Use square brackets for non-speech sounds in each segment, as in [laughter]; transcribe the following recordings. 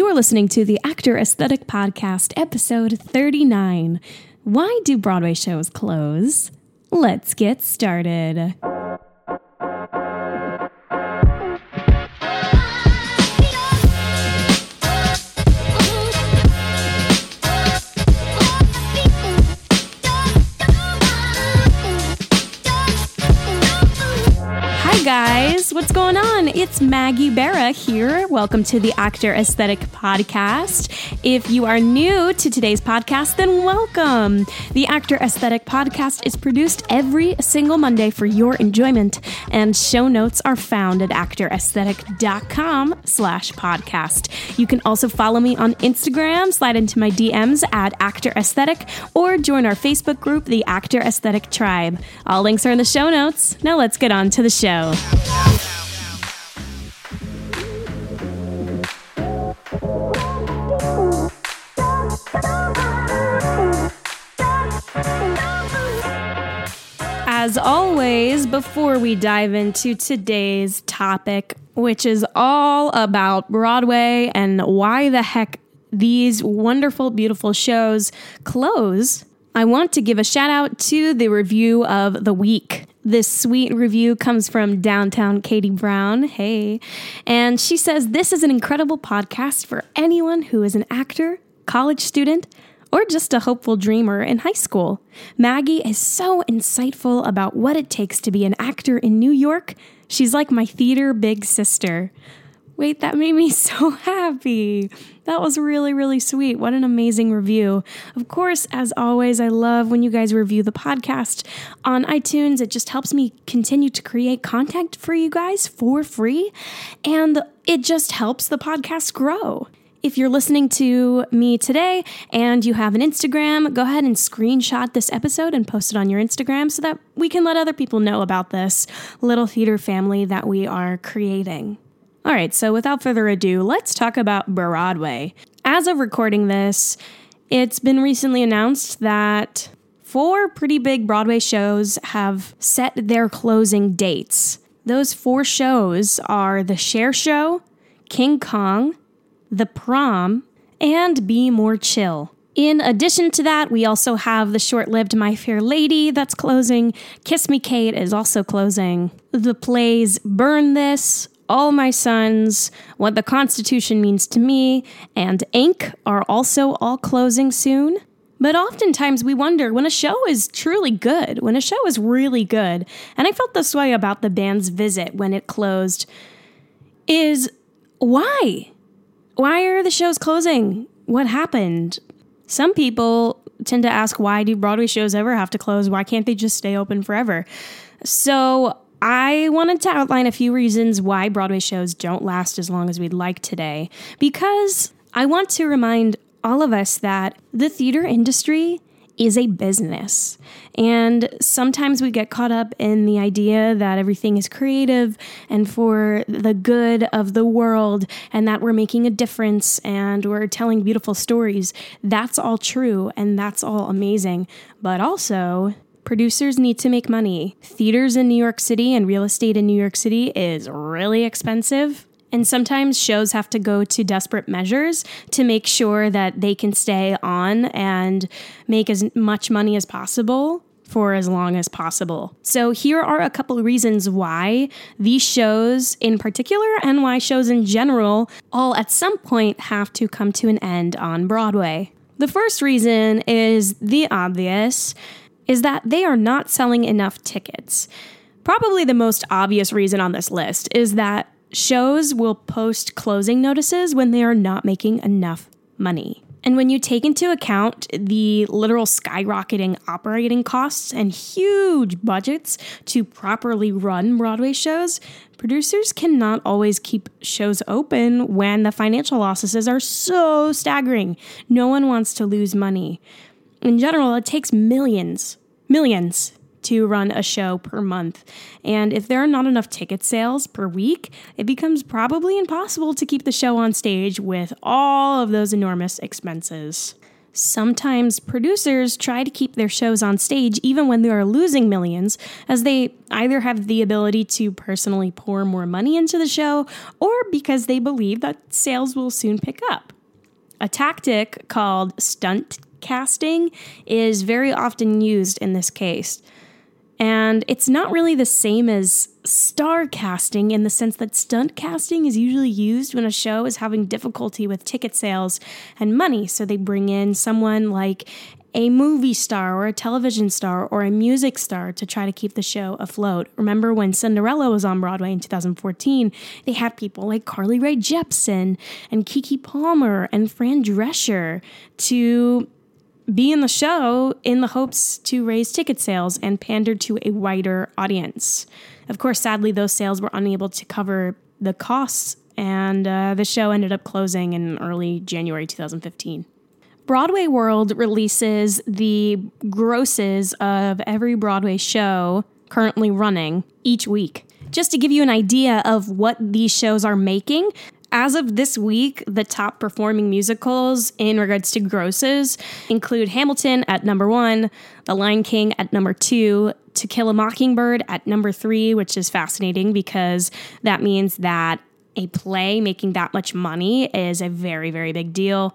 You are listening to the Actor Aesthetic Podcast, episode 39. Why do Broadway shows close? Let's get started. Hi, guys. What's going on? It's Maggie Here. Welcome to the Actor Aesthetic Podcast. If you are new to today's podcast, then welcome. The Actor Aesthetic Podcast is produced every single Monday for your enjoyment, and show notes are found at actoraesthetic.com slash podcast. You can also follow me on Instagram, slide into my DMs at Actor Aesthetic, or join our Facebook group, the Actor Aesthetic Tribe. All links are in the show notes. Now let's get on to the show. As always, before we dive into today's topic, which is all about Broadway and why the heck these wonderful, beautiful shows close, I want to give a shout out to the review of the week. This sweet review comes from downtown Katie Brown. Hey. And she says, This is an incredible podcast for anyone who is an actor, college student, or just a hopeful dreamer in high school. Maggie is so insightful about what it takes to be an actor in New York. She's like my theater big sister. Wait, that made me [laughs] so happy. That was really, really sweet. What an amazing review. Of course, as always, I love when you guys review the podcast on iTunes. It just helps me continue to create content for you guys for free, and it just helps the podcast grow. If you're listening to me today and you have an Instagram, go ahead and screenshot this episode and post it on your Instagram so that we can let other people know about this little theater family that we are creating. All right, so without further ado, let's talk about Broadway. As of recording this, it's been recently announced that four pretty big Broadway shows have set their closing dates. Those four shows are The Cher Show, King Kong, The Prom, and Be More Chill. In addition to that, we also have the short lived My Fair Lady that's closing. Kiss Me Kate is also closing. The plays Burn This, all My Sons, What the Constitution Means to Me, and Ink are also all closing soon. But oftentimes we wonder when a show is truly good, when a show is really good, and I felt this way about the band's visit when it closed, is why? Why are the shows closing? What happened? Some people tend to ask why do Broadway shows ever have to close? Why can't they just stay open forever? So I wanted to outline a few reasons why Broadway shows don't last as long as we'd like today, because I want to remind all of us that the theater industry is a business. And sometimes we get caught up in the idea that everything is creative and for the good of the world and that we're making a difference and we're telling beautiful stories. That's all true and that's all amazing. But also, Producers need to make money. Theaters in New York City and real estate in New York City is really expensive. And sometimes shows have to go to desperate measures to make sure that they can stay on and make as much money as possible for as long as possible. So, here are a couple reasons why these shows in particular and why shows in general all at some point have to come to an end on Broadway. The first reason is the obvious is that they are not selling enough tickets. Probably the most obvious reason on this list is that shows will post closing notices when they are not making enough money. And when you take into account the literal skyrocketing operating costs and huge budgets to properly run Broadway shows, producers cannot always keep shows open when the financial losses are so staggering. No one wants to lose money. In general, it takes millions millions to run a show per month. And if there are not enough ticket sales per week, it becomes probably impossible to keep the show on stage with all of those enormous expenses. Sometimes producers try to keep their shows on stage even when they are losing millions, as they either have the ability to personally pour more money into the show or because they believe that sales will soon pick up. A tactic called stunt casting is very often used in this case. And it's not really the same as star casting in the sense that stunt casting is usually used when a show is having difficulty with ticket sales and money. So they bring in someone like a movie star or a television star or a music star to try to keep the show afloat. Remember when Cinderella was on Broadway in 2014? They had people like Carly Rae Jepsen and Keke Palmer and Fran Drescher to be in the show in the hopes to raise ticket sales and pander to a wider audience. Of course, sadly, those sales were unable to cover the costs, and uh, the show ended up closing in early January 2015. Broadway World releases the grosses of every Broadway show currently running each week. Just to give you an idea of what these shows are making, as of this week, the top performing musicals in regards to grosses include Hamilton at number one, The Lion King at number two, To Kill a Mockingbird at number three, which is fascinating because that means that a play making that much money is a very, very big deal.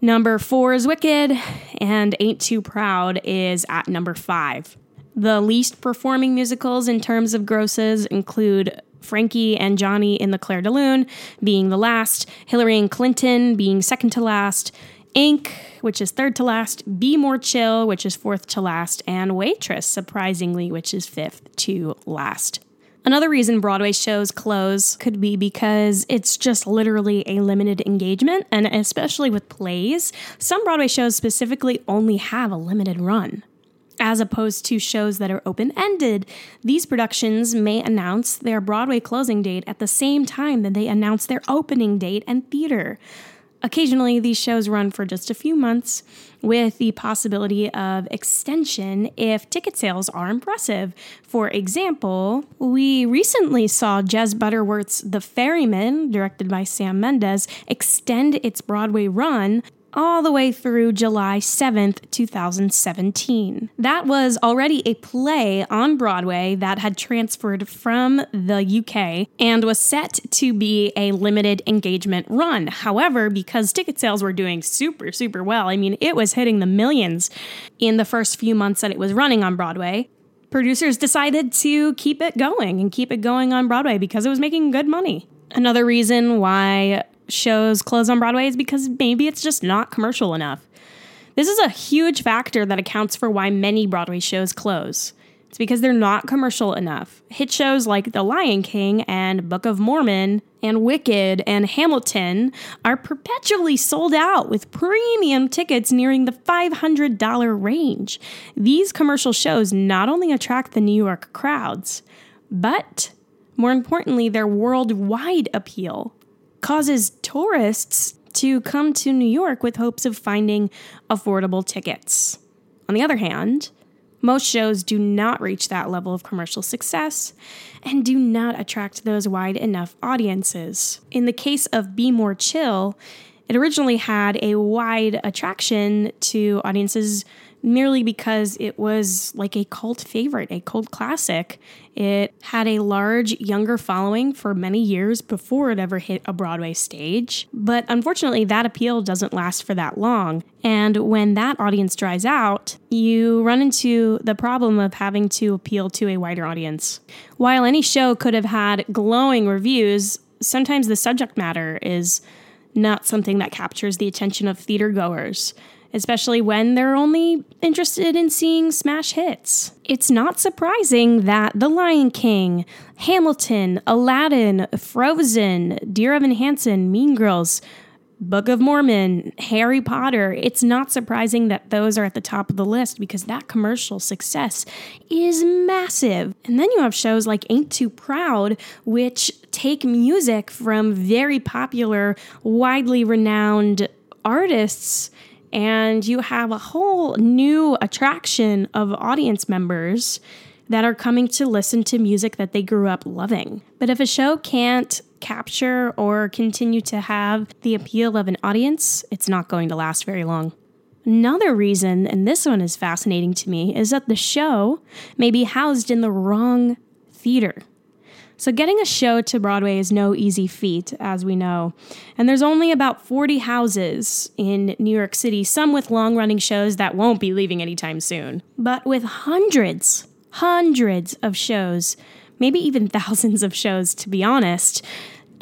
Number four is Wicked, and Ain't Too Proud is at number five. The least performing musicals in terms of grosses include Frankie and Johnny in the Clair de Lune being the last, Hillary and Clinton being second to last, Ink, which is third to last, Be More Chill, which is fourth to last, and Waitress, surprisingly, which is fifth to last. Another reason Broadway shows close could be because it's just literally a limited engagement, and especially with plays, some Broadway shows specifically only have a limited run as opposed to shows that are open ended. These productions may announce their Broadway closing date at the same time that they announce their opening date and theater. Occasionally, these shows run for just a few months with the possibility of extension if ticket sales are impressive. For example, we recently saw Jez Butterworth's The Ferryman, directed by Sam Mendes, extend its Broadway run all the way through July 7th, 2017. That was already a play on Broadway that had transferred from the UK and was set to be a limited engagement run. However, because ticket sales were doing super, super well, I mean, it was hitting the millions in the first few months that it was running on Broadway. Producers decided to keep it going and keep it going on Broadway because it was making good money. Another reason why shows close on Broadway is because maybe it's just not commercial enough. This is a huge factor that accounts for why many Broadway shows close. It's because they're not commercial enough. Hit shows like The Lion King and Book of Mormon and Wicked and Hamilton are perpetually sold out with premium tickets nearing the $500 range. These commercial shows not only attract the New York crowds, but more importantly, their worldwide appeal causes tourists to come to New York with hopes of finding affordable tickets. On the other hand, most shows do not reach that level of commercial success and do not attract those wide enough audiences. In the case of Be More Chill, it originally had a wide attraction to audiences merely because it was like a cult favorite, a cult classic. It had a large younger following for many years before it ever hit a Broadway stage. But unfortunately, that appeal doesn't last for that long. And when that audience dries out, you run into the problem of having to appeal to a wider audience. While any show could have had glowing reviews, sometimes the subject matter is not something that captures the attention of theater goers especially when they're only interested in seeing smash hits. It's not surprising that The Lion King, Hamilton, Aladdin, Frozen, Dear Evan Hansen, Mean Girls, Book of Mormon, Harry Potter, it's not surprising that those are at the top of the list because that commercial success is massive. And then you have shows like Ain't Too Proud, which take music from very popular, widely renowned artists and you have a whole new attraction of audience members that are coming to listen to music that they grew up loving. But if a show can't capture or continue to have the appeal of an audience, it's not going to last very long. Another reason, and this one is fascinating to me, is that the show may be housed in the wrong theater. So, getting a show to Broadway is no easy feat, as we know. And there's only about 40 houses in New York City, some with long running shows that won't be leaving anytime soon. But with hundreds, hundreds of shows, maybe even [laughs] thousands of shows, to be honest,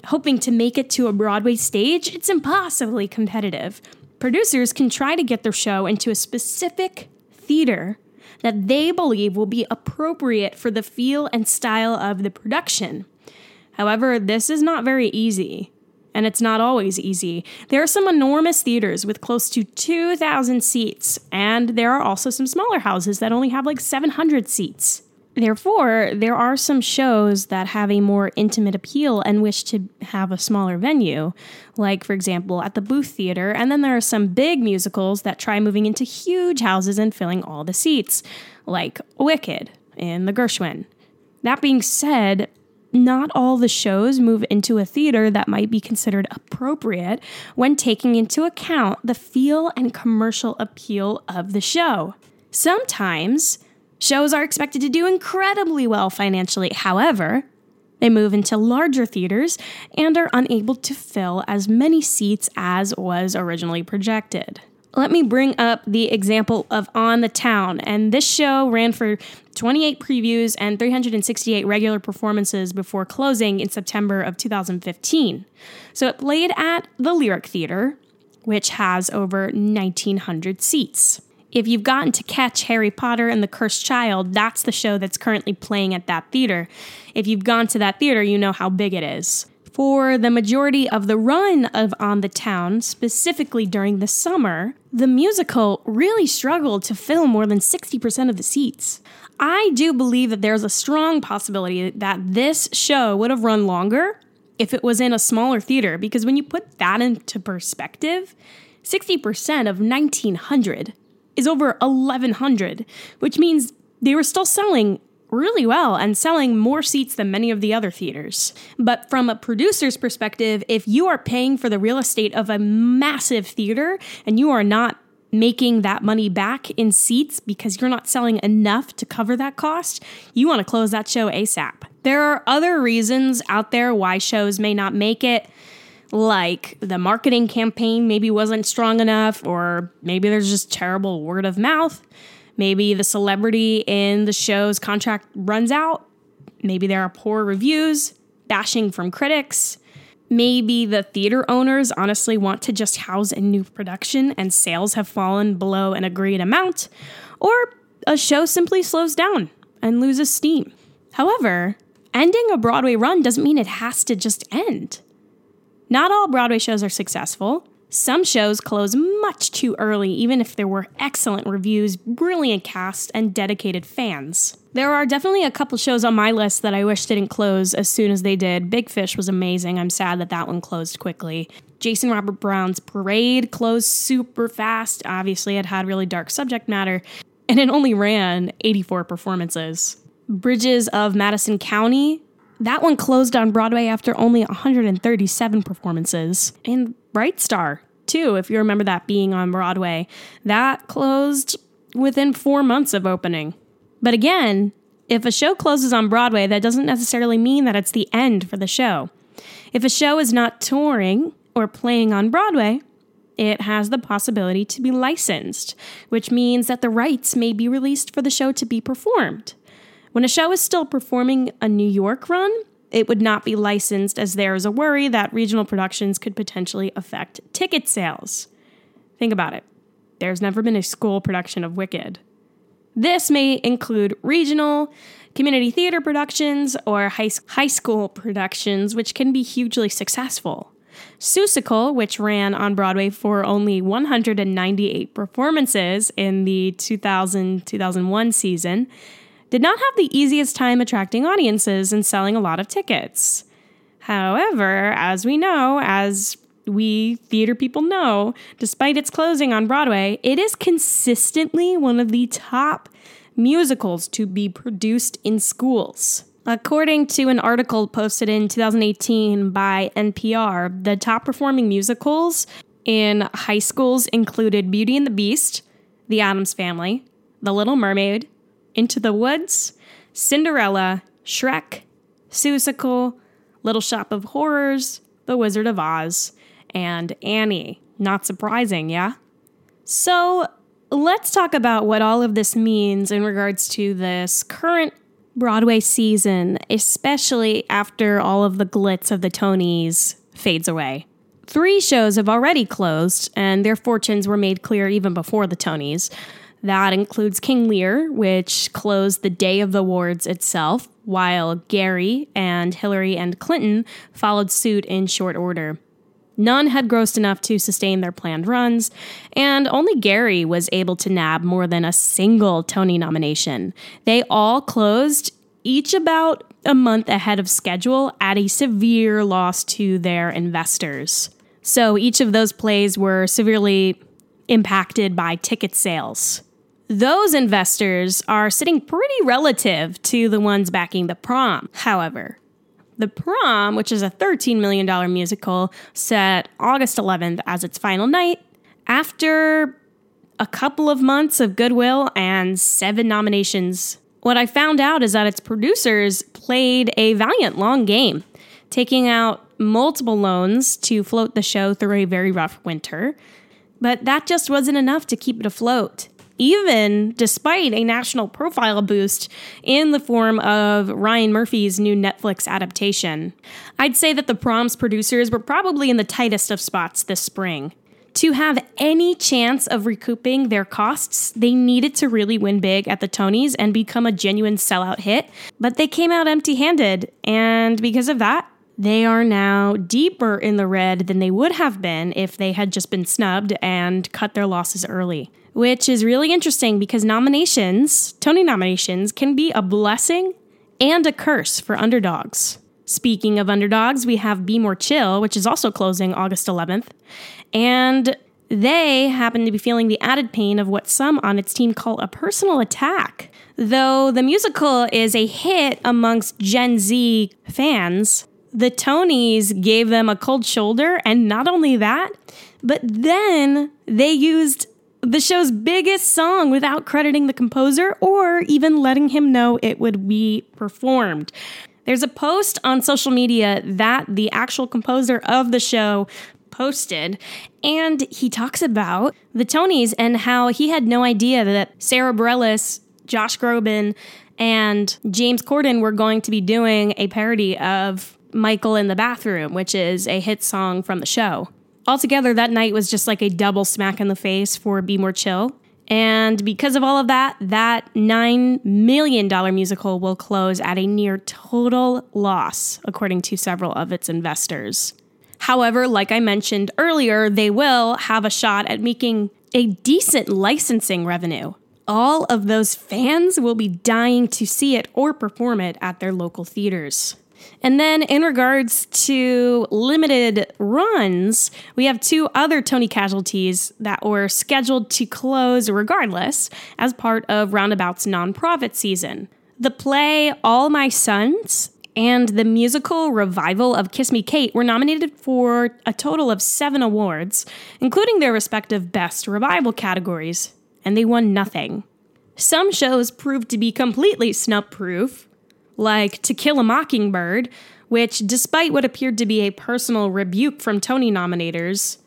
hoping to make it to a Broadway stage, it's impossibly competitive. Producers can try to get their show into a specific theater that they believe will be appropriate for the feel and style of the production. However, this is not very easy, and it's not always easy. There are some enormous theaters with close to 2,000 seats, and there are also some smaller houses that only have like 700 seats. Therefore, there are some shows that have a more intimate appeal and wish to have a smaller venue, like, for example, at the Booth Theater. And then there are some big musicals that try moving into huge houses and filling all the seats, like Wicked in the Gershwin. That being said, not all the shows move into a theater that might be considered appropriate when taking into account the feel and commercial appeal of the show. Sometimes, Shows are expected to do incredibly well financially. However, they move into larger theaters and are unable to fill as many seats as was originally projected. Let me bring up the example of On the Town, and this show ran for 28 previews and 368 regular performances before closing in September of 2015. So it played at the Lyric Theater, which has over 1,900 seats. If you've gotten to catch Harry Potter and the Cursed Child, that's the show that's currently playing at that theater. If you've gone to that theater, you know how big it is. For the majority of the run of On the Town, specifically during the summer, the musical really struggled to fill more than 60% of the seats. I do believe that there's a strong possibility that this show would have run longer if it was in a smaller theater, because when you put that into perspective, 60% of 1900 is over 1,100, which means they were still selling really well and selling more seats than many of the other theaters. But from a producer's perspective, if you are paying for the real estate of a massive theater and you are not making that money back in seats because you're not selling enough to cover that cost, you want to close that show ASAP. There are other reasons out there why shows may not make it like the marketing campaign maybe wasn't strong enough, or maybe there's just terrible word of mouth. Maybe the celebrity in the show's contract runs out. Maybe there are poor reviews, bashing from critics. Maybe the theater owners honestly want to just house a new production and sales have fallen below an agreed amount. Or a show simply slows down and loses steam. However, ending a Broadway run doesn't mean it has to just end. Not all Broadway shows are successful. Some shows close much too early, even if there were excellent reviews, brilliant cast, and dedicated fans. There are definitely a couple shows on my list that I wish didn't close as soon as they did. Big Fish was amazing. I'm sad that that one closed quickly. Jason Robert Brown's Parade closed super fast. Obviously, it had really dark subject matter, and it only ran 84 performances. Bridges of Madison County that one closed on Broadway after only 137 performances. And Bright Star, too, if you remember that being on Broadway, that closed within four months of opening. But again, if a show closes on Broadway, that doesn't necessarily mean that it's the end for the show. If a show is not touring or playing on Broadway, it has the possibility to be licensed, which means that the rights may be released for the show to be performed. When a show is still performing a New York run, it would not be licensed as there is a worry that regional productions could potentially affect ticket sales. Think about it. There's never been a school production of Wicked. This may include regional, community theater productions, or high, high school productions, which can be hugely successful. Seussical, which ran on Broadway for only 198 performances in the 2000 2001 season, did not have the easiest time attracting audiences and selling a lot of tickets. However, as we know, as we theater people know, despite its closing on Broadway, it is consistently one of the top musicals to be produced in schools. According to an article posted in 2018 by NPR, the top performing musicals in high schools included Beauty and the Beast, The Addams Family, The Little Mermaid, Into the Woods, Cinderella, Shrek, Seussical, Little Shop of Horrors, The Wizard of Oz, and Annie. Not surprising, yeah? So let's talk about what all of this means in regards to this current Broadway season, especially after all of the glitz of the Tonys fades away. Three shows have already closed, and their fortunes were made clear even before the Tonys. That includes King Lear, which closed the day of the awards itself, while Gary and Hillary and Clinton followed suit in short order. None had grossed enough to sustain their planned runs, and only Gary was able to nab more than a single Tony nomination. They all closed each about a month ahead of schedule at a severe loss to their investors. So each of those plays were severely impacted by ticket sales. Those investors are sitting pretty relative to the ones backing the prom, however. The Prom, which is a $13 million musical, set August 11th as its final night. After a couple of months of goodwill and seven nominations, what I found out is that its producers played a valiant long game, taking out multiple loans to float the show through a very rough winter. But that just wasn't enough to keep it afloat even despite a national profile boost in the form of Ryan Murphy's new Netflix adaptation. I'd say that the prom's producers were probably in the tightest of spots this spring. To have any chance of recouping their costs, they needed to really win big at the Tonys and become a genuine sellout hit, but they came out empty handed, and because of that, they are now deeper in the red than they would have been if they had just been snubbed and cut their losses early which is really interesting because nominations, Tony nominations, can be a blessing and a curse for underdogs. Speaking of underdogs, we have Be More Chill, which is also closing August 11th. And they happen to be feeling the added pain of what some on its team call a personal attack. Though the musical is a hit amongst Gen Z fans, the Tonys gave them a cold shoulder, and not only that, but then they used the show's biggest song without crediting the composer or even letting him know it would be performed. There's a post on social media that the actual composer of the show posted, and he talks about the Tonys and how he had no idea that Sara Bareilles, Josh Groban, and James Corden were going to be doing a parody of Michael in the Bathroom, which is a hit song from the show. Altogether, that night was just like a double smack in the face for Be More Chill. And because of all of that, that $9 million musical will close at a near total loss, according to several of its investors. However, like I mentioned earlier, they will have a shot at making a decent licensing revenue. All of those fans will be dying to see it or perform it at their local theaters. And then, in regards to limited runs, we have two other Tony casualties that were scheduled to close regardless as part of Roundabout's nonprofit season. The play All My Sons and the musical revival of Kiss Me Kate were nominated for a total of seven awards, including their respective Best Revival categories, and they won nothing. Some shows proved to be completely snub proof, like To Kill a Mockingbird, which, despite what appeared to be a personal rebuke from Tony nominators,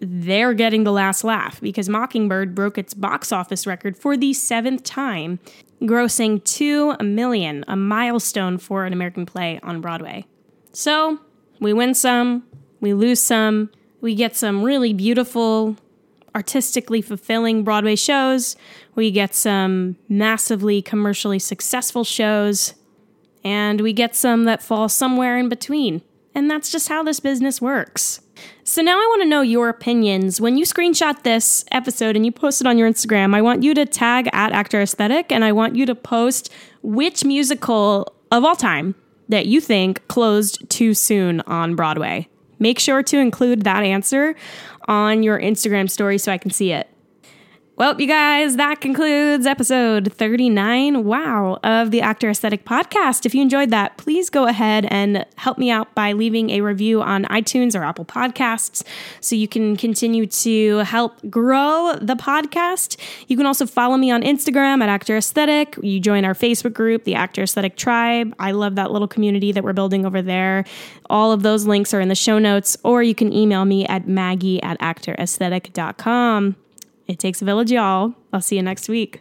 they're getting the last laugh because Mockingbird broke its box office record for the seventh time, grossing 2 million, a milestone for an American play on Broadway. So, we win some, we lose some, we get some really beautiful, artistically fulfilling Broadway shows, we get some massively commercially successful shows, and we get some that fall somewhere in between. And that's just how this business works. So now I want to know your opinions. When you screenshot this episode and you post it on your Instagram, I want you to tag at Actor Aesthetic and I want you to post which musical of all time that you think closed too soon on Broadway. Make sure to include that answer on your Instagram story so I can see it. Well, you guys, that concludes episode 39, wow, of the Actor Aesthetic podcast. If you enjoyed that, please go ahead and help me out by leaving a review on iTunes or Apple Podcasts so you can continue to help grow the podcast. You can also follow me on Instagram at Actor Aesthetic. You join our Facebook group, the Actor Aesthetic Tribe. I love that little community that we're building over there. All of those links are in the show notes, or you can email me at maggie at actoraesthetic.com. It takes a village, y'all. I'll see you next week.